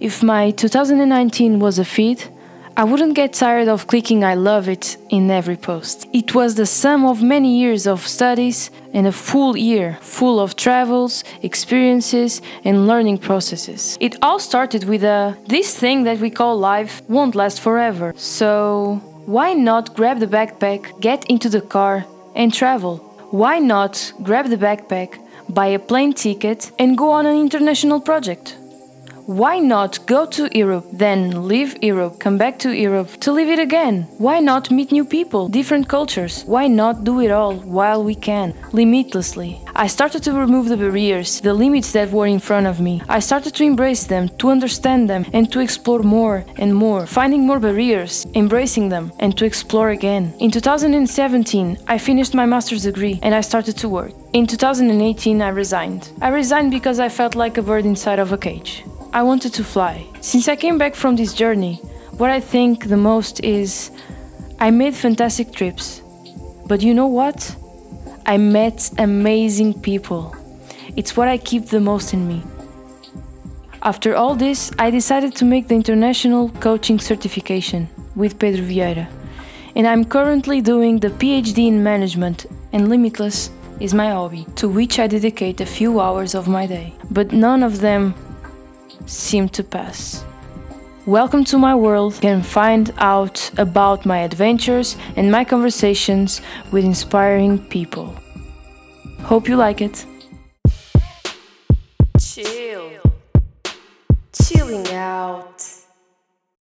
If my 2019 was a feed, I wouldn't get tired of clicking I love it in every post. It was the sum of many years of studies and a full year full of travels, experiences, and learning processes. It all started with a this thing that we call life won't last forever. So, why not grab the backpack, get into the car, and travel? Why not grab the backpack, buy a plane ticket, and go on an international project? Why not go to Europe, then leave Europe, come back to Europe to live it again? Why not meet new people, different cultures? Why not do it all while we can, limitlessly? I started to remove the barriers, the limits that were in front of me. I started to embrace them, to understand them, and to explore more and more, finding more barriers, embracing them, and to explore again. In 2017, I finished my master's degree and I started to work. In 2018, I resigned. I resigned because I felt like a bird inside of a cage. I wanted to fly. Since I came back from this journey, what I think the most is I made fantastic trips. But you know what? I met amazing people. It's what I keep the most in me. After all this, I decided to make the international coaching certification with Pedro Vieira. And I'm currently doing the PhD in management, and Limitless is my hobby, to which I dedicate a few hours of my day. But none of them seem to pass. Welcome to my world. You can find out about my adventures and my conversations with inspiring people. Hope you like it. Chill. Chilling out.